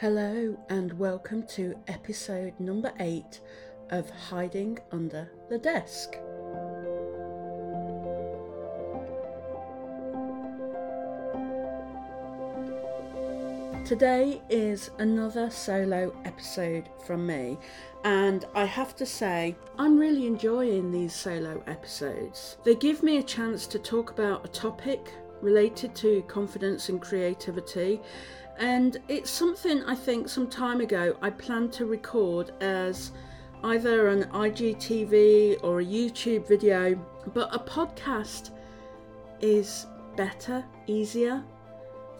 Hello, and welcome to episode number eight of Hiding Under the Desk. Today is another solo episode from me, and I have to say, I'm really enjoying these solo episodes. They give me a chance to talk about a topic related to confidence and creativity and it's something I think some time ago I planned to record as either an IGTV or a YouTube video, but a podcast is better, easier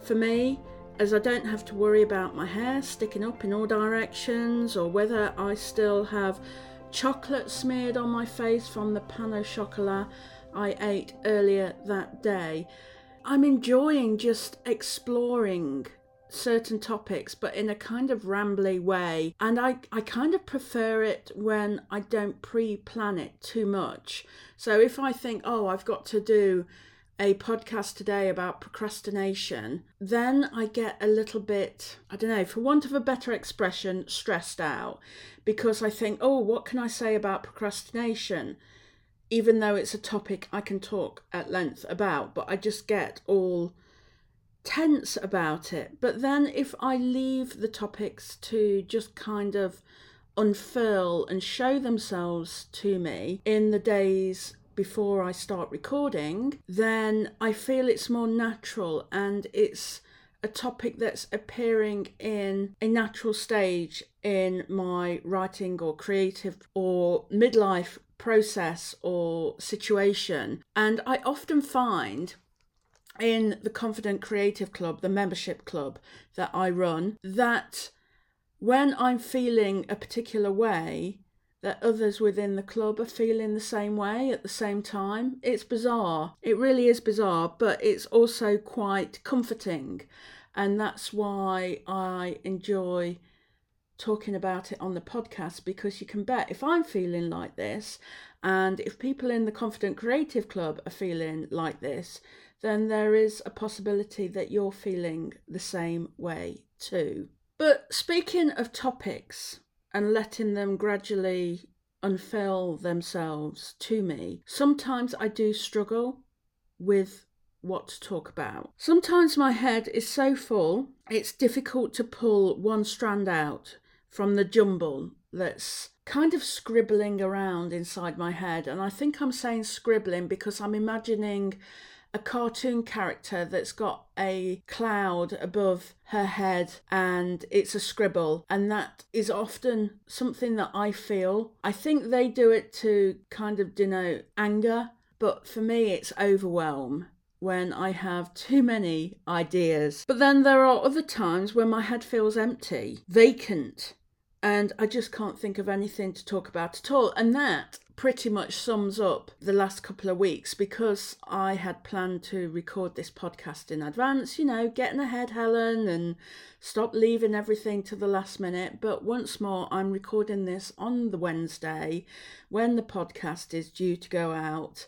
for me as I don't have to worry about my hair sticking up in all directions or whether I still have chocolate smeared on my face from the pan au chocolat I ate earlier that day. I'm enjoying just exploring certain topics, but in a kind of rambly way. And I, I kind of prefer it when I don't pre plan it too much. So if I think, oh, I've got to do a podcast today about procrastination, then I get a little bit, I don't know, for want of a better expression, stressed out because I think, oh, what can I say about procrastination? Even though it's a topic I can talk at length about, but I just get all tense about it. But then if I leave the topics to just kind of unfurl and show themselves to me in the days before I start recording, then I feel it's more natural and it's a topic that's appearing in a natural stage in my writing or creative or midlife process or situation. And I often find in the Confident Creative Club, the membership club that I run, that when I'm feeling a particular way, that others within the club are feeling the same way at the same time. It's bizarre. It really is bizarre, but it's also quite comforting. And that's why I enjoy talking about it on the podcast because you can bet if I'm feeling like this and if people in the Confident Creative Club are feeling like this, then there is a possibility that you're feeling the same way too. But speaking of topics and letting them gradually unfurl themselves to me, sometimes I do struggle with what to talk about. Sometimes my head is so full, it's difficult to pull one strand out from the jumble that's kind of scribbling around inside my head. And I think I'm saying scribbling because I'm imagining a cartoon character that's got a cloud above her head and it's a scribble and that is often something that I feel. I think they do it to kind of denote anger, but for me it's overwhelm when I have too many ideas. But then there are other times when my head feels empty, vacant, and I just can't think of anything to talk about at all. And that pretty much sums up the last couple of weeks because I had planned to record this podcast in advance, you know, getting ahead, Helen, and stop leaving everything to the last minute. But once more, I'm recording this on the Wednesday when the podcast is due to go out.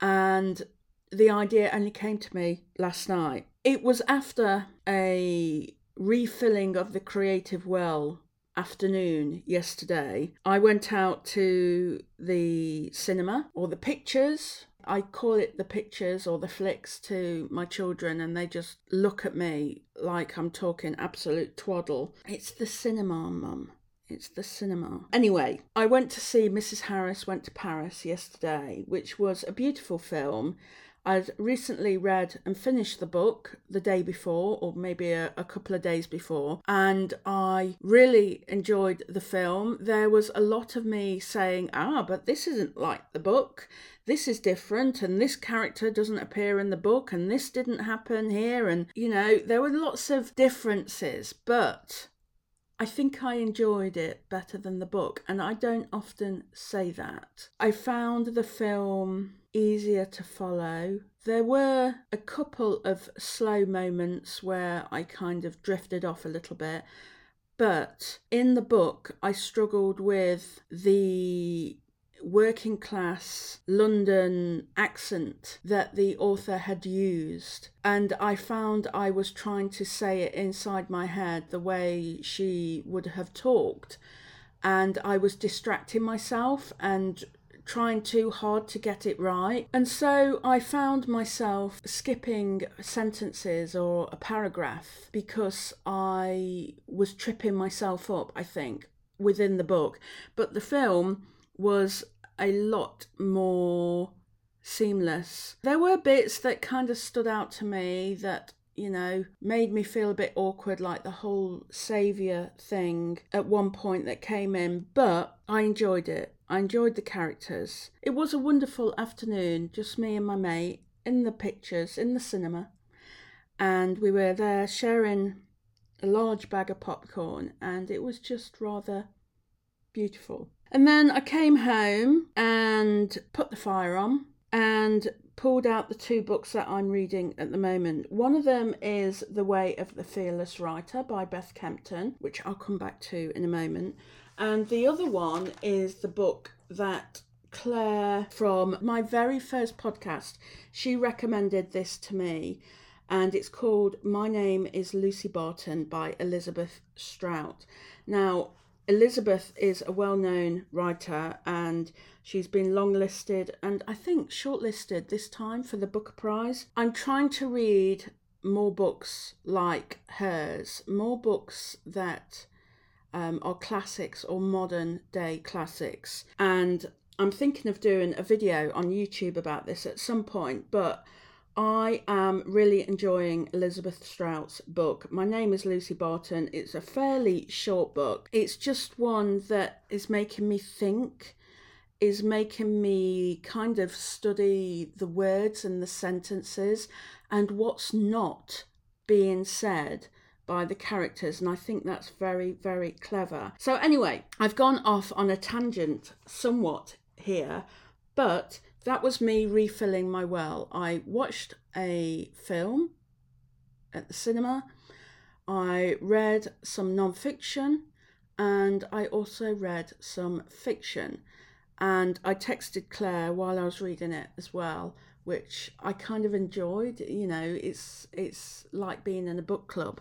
And the idea only came to me last night. It was after a refilling of the creative well afternoon yesterday, I went out to the cinema or the pictures. I call it the pictures or the flicks to my children, and they just look at me like I'm talking absolute twaddle. It's the cinema, mum. It's the cinema. Anyway, I went to see Mrs. Harris Went to Paris yesterday, which was a beautiful film. I'd recently read and finished the book the day before, or maybe a, a, couple of days before, and I really enjoyed the film. There was a lot of me saying, ah, but this isn't like the book. This is different, and this character doesn't appear in the book, and this didn't happen here. And, you know, there were lots of differences, but I think I enjoyed it better than the book, and I don't often say that. I found the film easier to follow. There were a couple of slow moments where I kind of drifted off a little bit, but in the book, I struggled with the working class London accent that the author had used. And I found I was trying to say it inside my head the way she would have talked. And I was distracting myself and trying too hard to get it right. And so I found myself skipping sentences or a paragraph because I was tripping myself up, I think, within the book. But the film was a lot more seamless. There were bits that kind of stood out to me that you know, made me feel a bit awkward, like the whole saviour thing at one point that came in, but I enjoyed it. I enjoyed the characters. It was a wonderful afternoon, just me and my mate in the pictures in the cinema. And we were there sharing a large bag of popcorn, and it was just rather beautiful. And then I came home and put the fire on and pulled out the two books that I'm reading at the moment. One of them is The Way of the Fearless Writer by Beth Kempton, which I'll come back to in a moment. And the other one is the book that Claire from my very first podcast, she recommended this to me and it's called My Name is Lucy Barton by Elizabeth Strout. Now, Elizabeth is a well known writer and she's been longlisted and I think shortlisted this time for the Booker Prize. I'm trying to read more books like hers, more books that um, are classics or modern day classics. And I'm thinking of doing a video on YouTube about this at some point, but I am really enjoying Elizabeth Strout's book. My name is Lucy Barton. It's a fairly short book. It's just one that is making me think, is making me kind of study the words and the sentences and what's not being said by the characters, and I think that's very, very clever. So, anyway, I've gone off on a tangent somewhat here, but that was me refilling my well. I watched a film at the cinema, I read some non fiction, and I also read some fiction. And I texted Claire while I was reading it as well, which I kind of enjoyed. You know, it's it's like being in a book club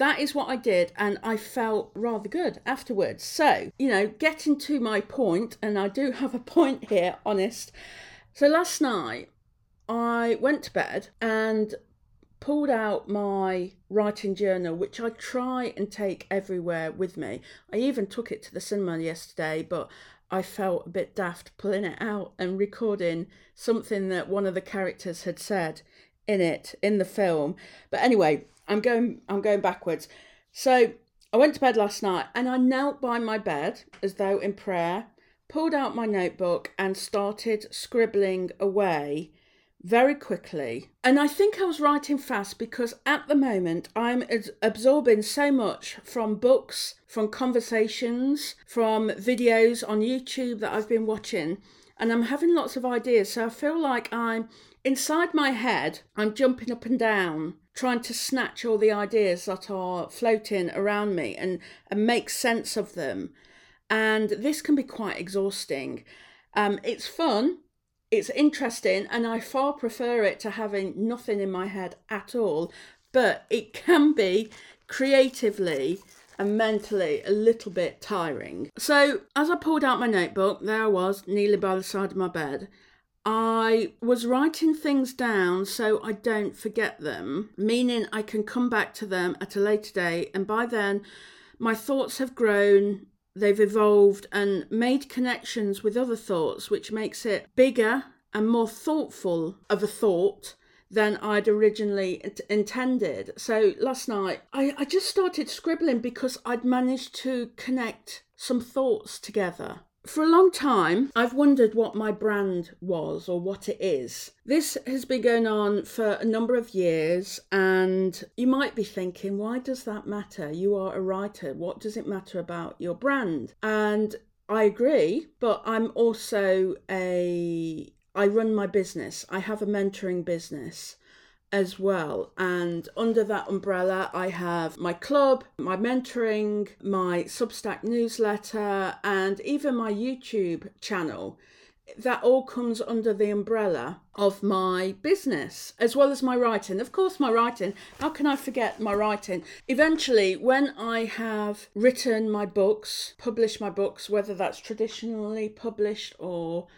that is what I did, and I felt rather good afterwards. So, you know, getting to my point, and I do have a point here, honest. So, last night I went to bed and pulled out my writing journal, which I try and take everywhere with me. I even took it to the cinema yesterday, but I felt a bit daft pulling it out and recording something that one of the characters had said in it in the film. But anyway, I'm going I'm going backwards. So I went to bed last night and I knelt by my bed as though in prayer, pulled out my notebook and started scribbling away very quickly. And I think I was writing fast because at the moment I'm absorbing so much from books, from conversations, from videos on YouTube that I've been watching, and I'm having lots of ideas. So I feel like I'm inside my head, I'm jumping up and down trying to snatch all the ideas that are floating around me and, and make sense of them. And this can be quite exhausting. Um, it's fun, it's interesting, and I far prefer it to having nothing in my head at all. But it can be creatively and mentally a little bit tiring. So, as I pulled out my notebook, there I was, kneeling by the side of my bed, I was writing things down so I don't forget them, meaning I can come back to them at a later date. And by then, my thoughts have grown, they've evolved and made connections with other thoughts, which makes it bigger and more thoughtful of a thought than I'd originally intended. So last night, I, I just started scribbling because I'd managed to connect some thoughts together. For a long time, I've wondered what my brand was or what it is. This has been going on for a number of years, and you might be thinking, why does that matter? You are a writer. What does it matter about your brand? And I agree, but I'm also a I run my business. I have a mentoring business as well. And under that umbrella, I have my club, my mentoring, my Substack newsletter, and even my YouTube channel. that all comes under the umbrella of my business as well as my writing. Of course, my writing. How can I forget my writing? Eventually, when I have written my books, published my books, whether that's traditionally published or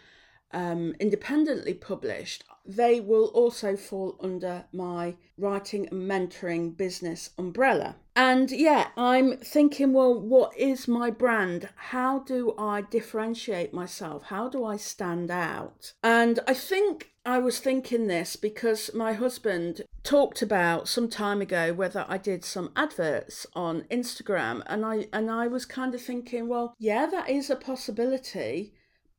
um, independently published, they will also fall under my writing and mentoring business umbrella. And yeah, I'm thinking, well, what is my brand? How do I differentiate myself? How do I stand out? And I think I was thinking this because my husband talked about some time ago whether I did some adverts on Instagram and I and I was kind of thinking, well, yeah, that is a possibility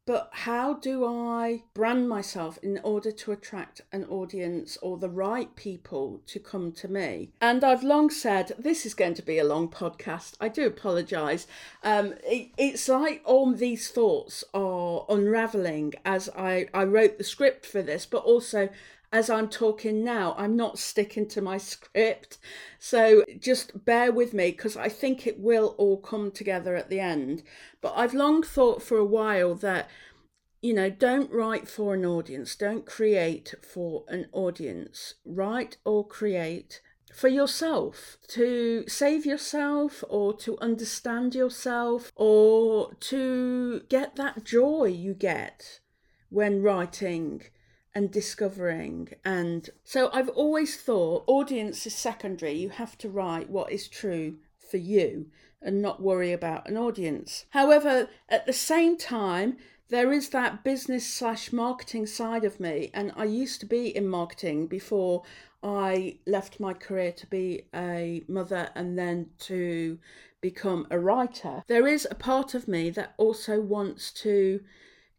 but how do I brand myself in order to attract an audience or the right people to come to me? And I've long said this is going to be a long podcast. I do apologise. Um, it, it's like all these thoughts are unravelling as I, I wrote the script for this, but also as I'm talking now, I'm not sticking to my script. So just bear with me because I think it will all come together at the end. But I've long thought for a while that, you know, don't write for an audience, don't create for an audience. Write or create for yourself to save yourself or to understand yourself or to get that joy you get when writing and discovering. And so I've always thought audience is secondary. You have to write what is true for you and not worry about an audience. However, at the same time, there is that business slash marketing side of me, and I used to be in marketing before I left my career to be a mother and then to become a writer. There is a part of me that also wants to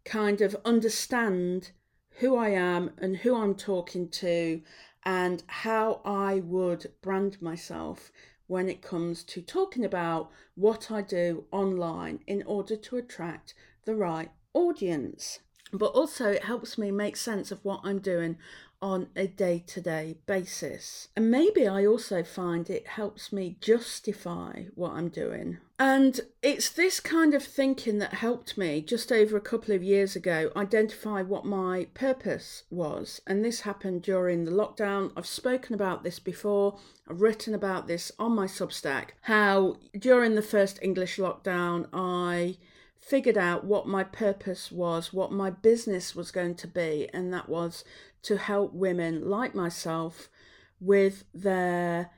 kind of understand who I am and who I'm talking to and how I would brand myself when it comes to talking about what I do online in order to attract the right audience. But also, it helps me make sense of what I'm doing on a day to day basis. And maybe I also find it helps me justify what I'm doing. And it's this kind of thinking that helped me just over a couple of years ago identify what my purpose was. And this happened during the lockdown. I've spoken about this before, I've written about this on my Substack. How during the first English lockdown, I figured out what my purpose was, what my business was going to be, and that was to help women like myself with their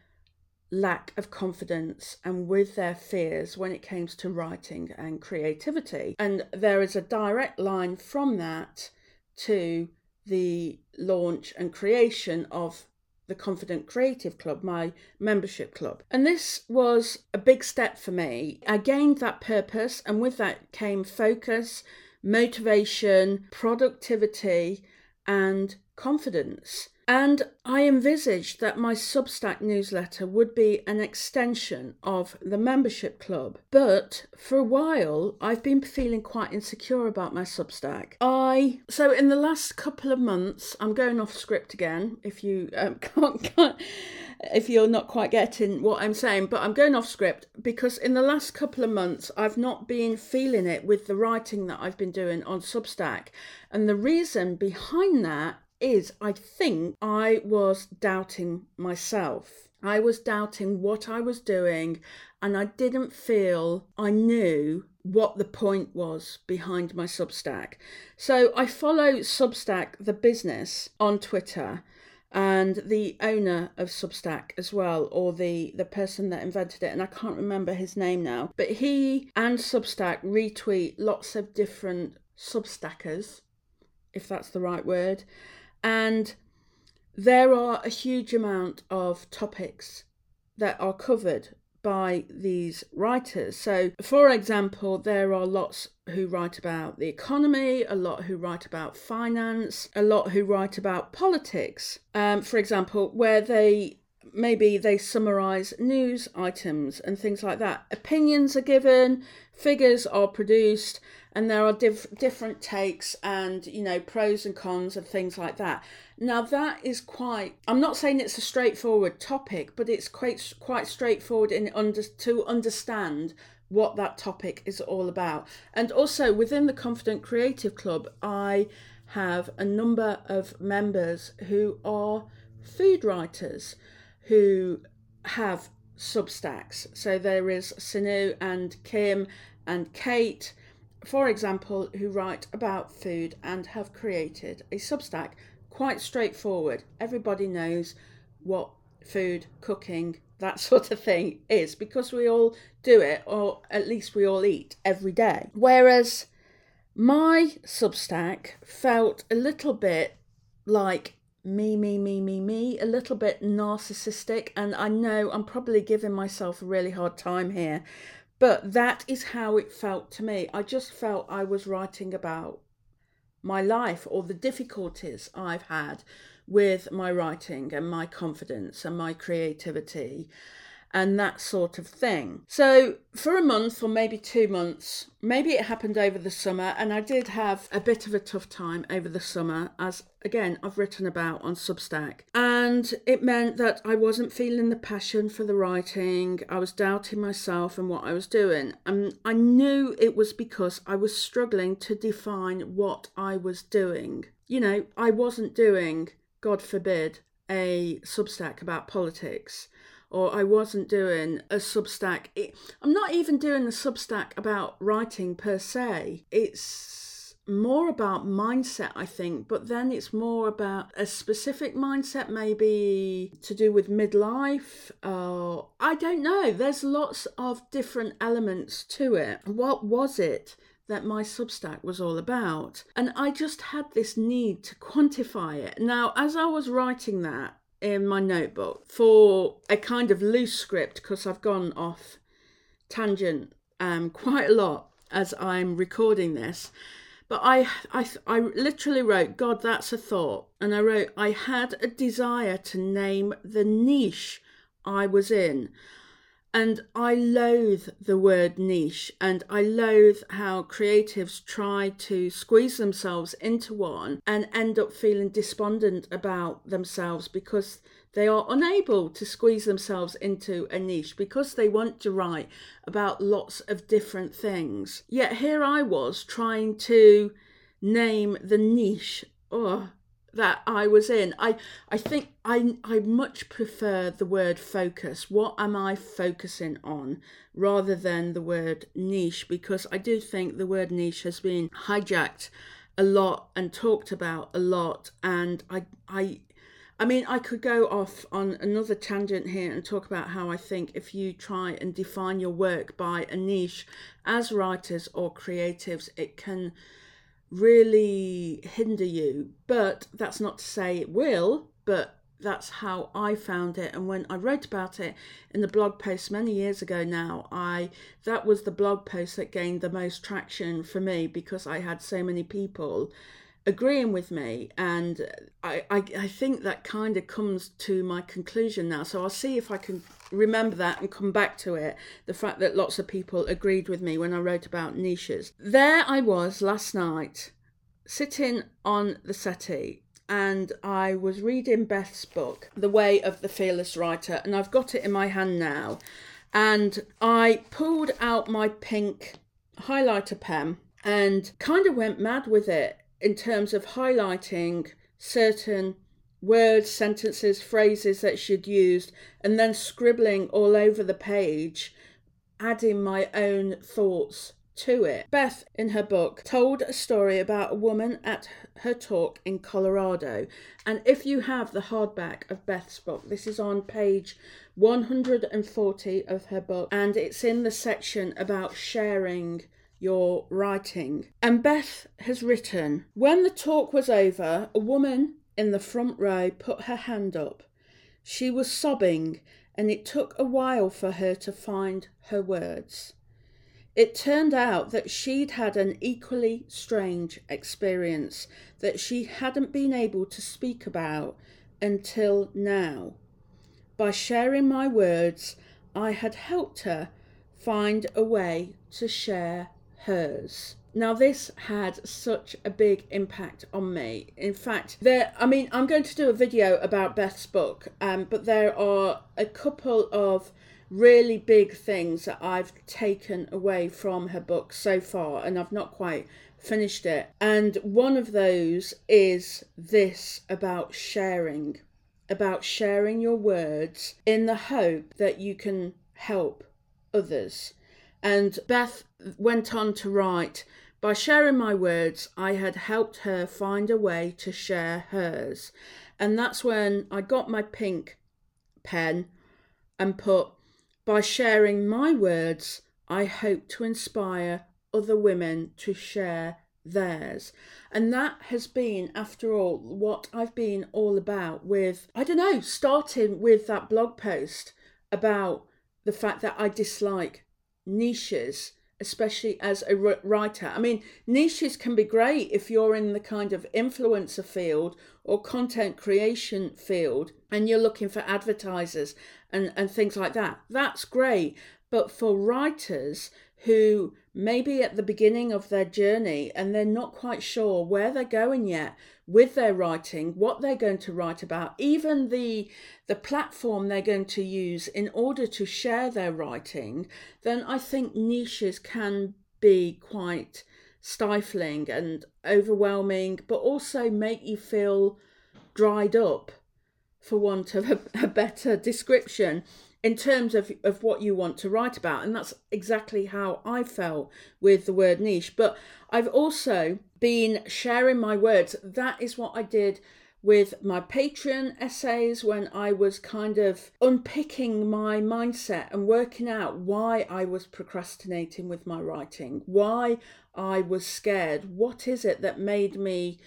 lack of confidence and with their fears when it comes to writing and creativity. And there is a direct line from that to the launch and creation of the Confident Creative Club, my membership club. And this was a big step for me. I gained that purpose, and with that came focus, motivation, productivity, and confidence. And I envisaged that my Substack newsletter would be an extension of the membership club. But for a while, I've been feeling quite insecure about my Substack. I, so in the last couple of months, I'm going off script again, if you um, can't, can't if you're not quite getting what I'm saying, but I'm going off script because in the last couple of months, I've not been feeling it with the writing that I've been doing on Substack. And the reason behind that is I think I was doubting myself. I was doubting what I was doing, and I didn't feel I knew what the point was behind my Substack. So I follow Substack, the business, on Twitter and the owner of Substack as well, or the the person that invented it, and I can't remember his name now. But he and Substack retweet lots of different Substackers, if that's the right word, and there are a huge amount of topics that are covered by these writers. So, for example, there are lots who write about the economy, a lot who write about finance, a lot who write about politics. Um, for example, where they maybe they summarize news items and things like that. Opinions are given, figures are produced, and there are diff- different takes and you know pros and cons and things like that now that is quite i'm not saying it's a straightforward topic but it's quite quite straightforward in under to understand what that topic is all about. And also within the Confident Creative Club, I have a number of members who are food writers who have Substacks. So there is Sinu and Kim and Kate, for example, who write about food and have created a Substack. Quite straightforward. Everybody knows what food, cooking, that sort of thing is because we all do it, or at least we all eat every day. Whereas my Substack felt a little bit like me, me, me, me, me, a little bit narcissistic. And I know I'm probably giving myself a really hard time here, but that is how it felt to me. I just felt I was writing about my life or the difficulties I've had with my writing and my confidence and my creativity and that sort of thing. So, for a month or maybe two months, maybe it happened over the summer, and I did have a bit of a tough time over the summer, as again I've written about on Substack. And it meant that I wasn't feeling the passion for the writing, I was doubting myself and what I was doing. And I knew it was because I was struggling to define what I was doing. You know, I wasn't doing God forbid, a Substack about politics, or I wasn't doing a Substack. It, I'm not even doing a Substack about writing per se. It's more about mindset, I think, but then it's more about a specific mindset, maybe to do with midlife. Uh, I don't know. There's lots of different elements to it. What was it? that my Substack was all about. And I just had this need to quantify it. Now, as I was writing that in my notebook for a kind of loose script, because I've gone off tangent um, quite a lot as I'm recording this. But I, I, I literally wrote, God, that's a thought. And I wrote, I had a desire to name the niche I was in. And I loathe the word niche, and I loathe how creatives try to squeeze themselves into one and end up feeling despondent about themselves because they are unable to squeeze themselves into a niche because they want to write about lots of different things. Yet here I was trying to name the niche. Oh, that I was in. I I think I I much prefer the word focus. What am I focusing on rather than the word niche because I do think the word niche has been hijacked a lot and talked about a lot and I I I mean, I could go off on another tangent here and talk about how I think if you try and define your work by a niche as writers or creatives, it can really hinder you. But that's not to say it will, but that's how I found it. And when I wrote about it in the blog post many years ago now, I that was the blog post that gained the most traction for me because I had so many people agreeing with me and I, I, I think that kind of comes to my conclusion now. So i'll see if i can remember that and come back to it the fact that lots of people agreed with me when i wrote about niches. There i was last night sitting on the settee and I was reading Beth's book, The Way of the Fearless Writer, and I've got it in my hand now. And I pulled out my pink highlighter pen and kind of went mad with it in terms of highlighting certain words, sentences, phrases that she'd used, and then scribbling all over the page, adding my own thoughts to it. Beth, in her book, told a story about a woman at her talk in Colorado. And if you have the hardback of Beth's book, this is on page 140 of her book, and it's in the section about sharing your writing. And Beth has written When the talk was over, a woman in the front row put her hand up. She was sobbing, and it took a while for her to find her words. It turned out that she'd had an equally strange experience that she hadn't been able to speak about until now. By sharing my words, I had helped her find a way to share hers. Now, this had such a big impact on me. In fact, there, I mean, I'm going to do a video about Beth's book, um, but there are a couple of really big things that I've taken away from her book so far, and I've not quite finished it. And one of those is this about sharing, about sharing your words in the hope that you can help others. And Beth went on to write, by sharing my words, I had helped her find a way to share hers. And that's when I got my pink pen and put, by sharing my words, I hope to inspire other women to share theirs. And that has been, after all, what I've been all about with, I don't know, starting with that blog post about the fact that I dislike niches especially as a writer. I mean, niches can be great if you're in the kind of influencer field or content creation field and you're looking for advertisers and, and things like that. That's great. But for writers who may be at the beginning of their journey and they're not quite sure where they're going yet with their writing, what they're going to write about, even the the platform they're going to use in order to share their writing, then I think niches can be quite stifling and overwhelming, but also make you feel dried up, for want of a, a better description in terms of, of what you want to write about. And that's exactly how I felt with the word niche. But I've also been sharing my words. That is what I did with my Patreon essays when I was kind of unpicking my mindset and working out why I was procrastinating with my writing, why I was scared. What is it that made me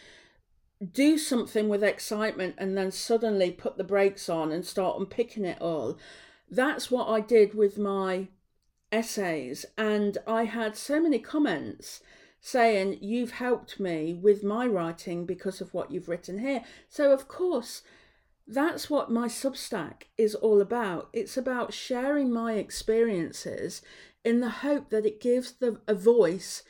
do something with excitement and then suddenly put the brakes on and start unpicking it all? That's what I did with my essays. And I had so many comments saying, You've helped me with my writing because of what you've written here. So, of course, that's what my Substack is all about. It's about sharing my experiences in the hope that it gives the, a voice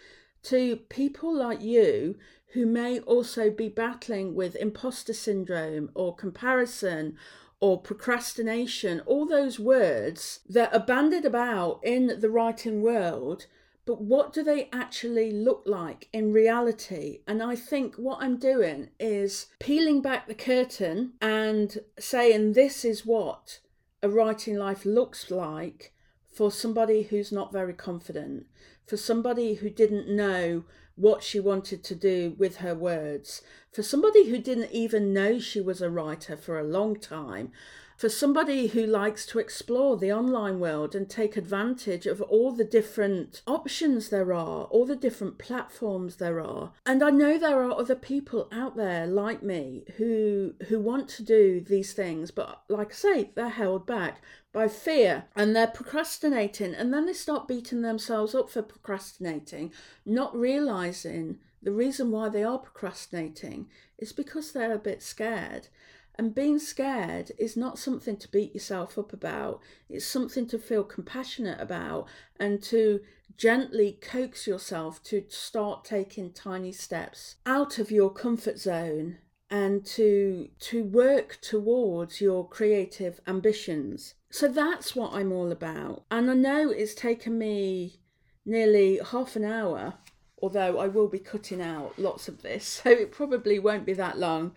to people like you who may also be battling with imposter syndrome or comparison or procrastination, all those words that are bandied about in the writing world, but what do they actually look like in reality? And I think what I'm doing is peeling back the curtain and saying this is what a writing life looks like for somebody who's not very confident, for somebody who didn't know what she wanted to do with her words. For somebody who didn't even know she was a writer for a long time, for somebody who likes to explore the online world and take advantage of all the different options there are, all the different platforms there are. And I know there are other people out there like me who who want to do these things, but like I say, they're held back by fear and they're procrastinating and then they start beating themselves up for procrastinating, not realizing the reason why they are procrastinating is because they're a bit scared. And being scared is not something to beat yourself up about. It's something to feel compassionate about and to gently coax yourself to start taking tiny steps out of your comfort zone and to to work towards your creative ambitions. So that's what I'm all about. And I know it's taken me nearly half an hour, although I will be cutting out lots of this, so it probably won't be that long,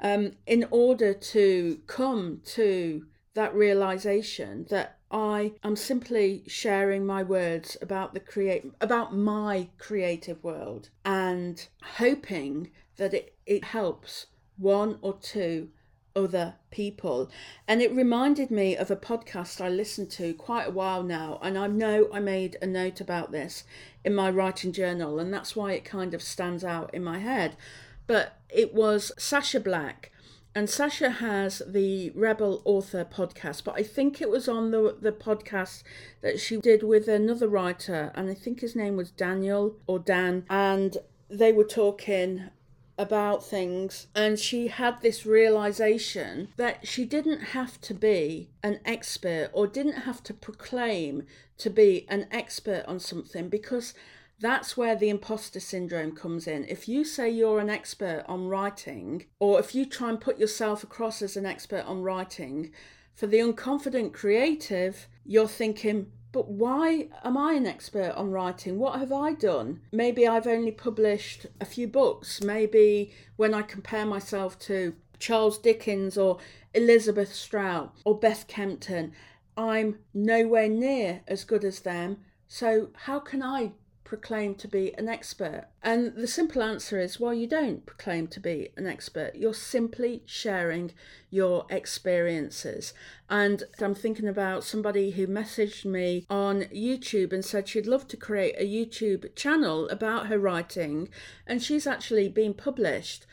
um, in order to come to that realization that I am simply sharing my words about the create about my creative world and hoping that it, it helps one or two other people. And it reminded me of a podcast I listened to quite a while now. And I know I made a note about this in my writing journal, and that's why it kind of stands out in my head. But it was Sacha Black. And Sacha has the Rebel Author podcast, but I think it was on the, the podcast that she did with another writer, and I think his name was Daniel or Dan, and they were talking about things and she had this realization that she didn't have to be an expert or didn't have to proclaim to be an expert on something because that's where the imposter syndrome comes in. If you say you're an expert on writing, or if you try and put yourself across as an expert on writing, For the unconfident creative, you're thinking, but why am I an expert on writing? What have I done? Maybe I've only published a few books. Maybe when I compare myself to Charles Dickens or Elizabeth Strout or Beth Kempton, I'm nowhere near as good as them. So, how can I proclaim to be an expert? And the simple answer is well, you don't proclaim to be an expert. You're simply sharing your experiences. And I'm thinking about somebody who messaged me on YouTube and said she'd love to create a YouTube channel about her writing, and she's actually been published.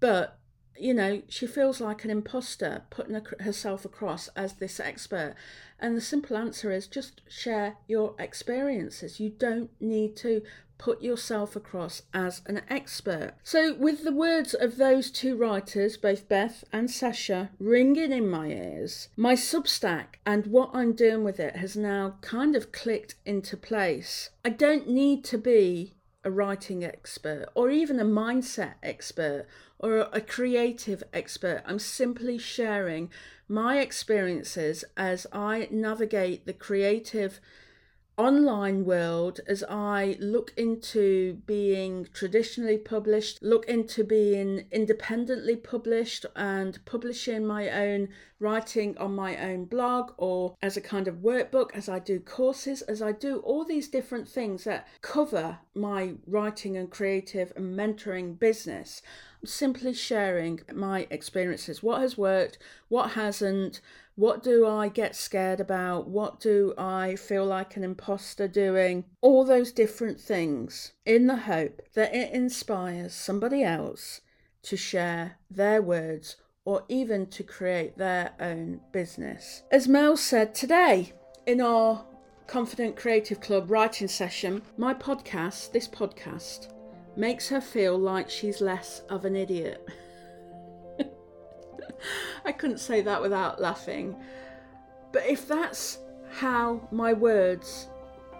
But you know, she feels like an imposter putting herself across as this expert. And the simple answer is just share your experiences. You don't need to put yourself across as an expert. So, with the words of those two writers, both Beth and Sacha, ringing in my ears, my Substack and what I'm doing with it has now kind of clicked into place. I don't need to be a writing expert or even a mindset expert or a creative expert. I'm simply sharing my experiences as I navigate the creative online world as I look into being traditionally published, look into being independently published and publishing my own writing on my own blog or as a kind of workbook, as I do courses, as I do all these different things that cover my writing and creative and mentoring business. I'm simply sharing my experiences, what has worked, what hasn't, what do I get scared about? What do I feel like an imposter doing? All those different things in the hope that it inspires somebody else to share their words or even to create their own business. As Mel said today in our Confident Creative Club writing session, my podcast, this podcast, makes her feel like she's less of an idiot. I couldn't say that without laughing. But if that's how my words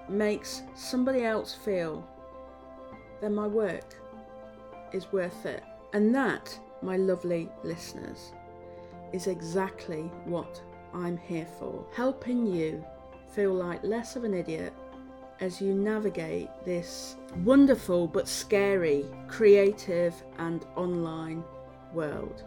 makes somebody else feel, then my work is worth it. And that, my lovely listeners, is exactly what I'm here for. Helping you feel like less of an idiot as you navigate this wonderful but scary, creative, and online world.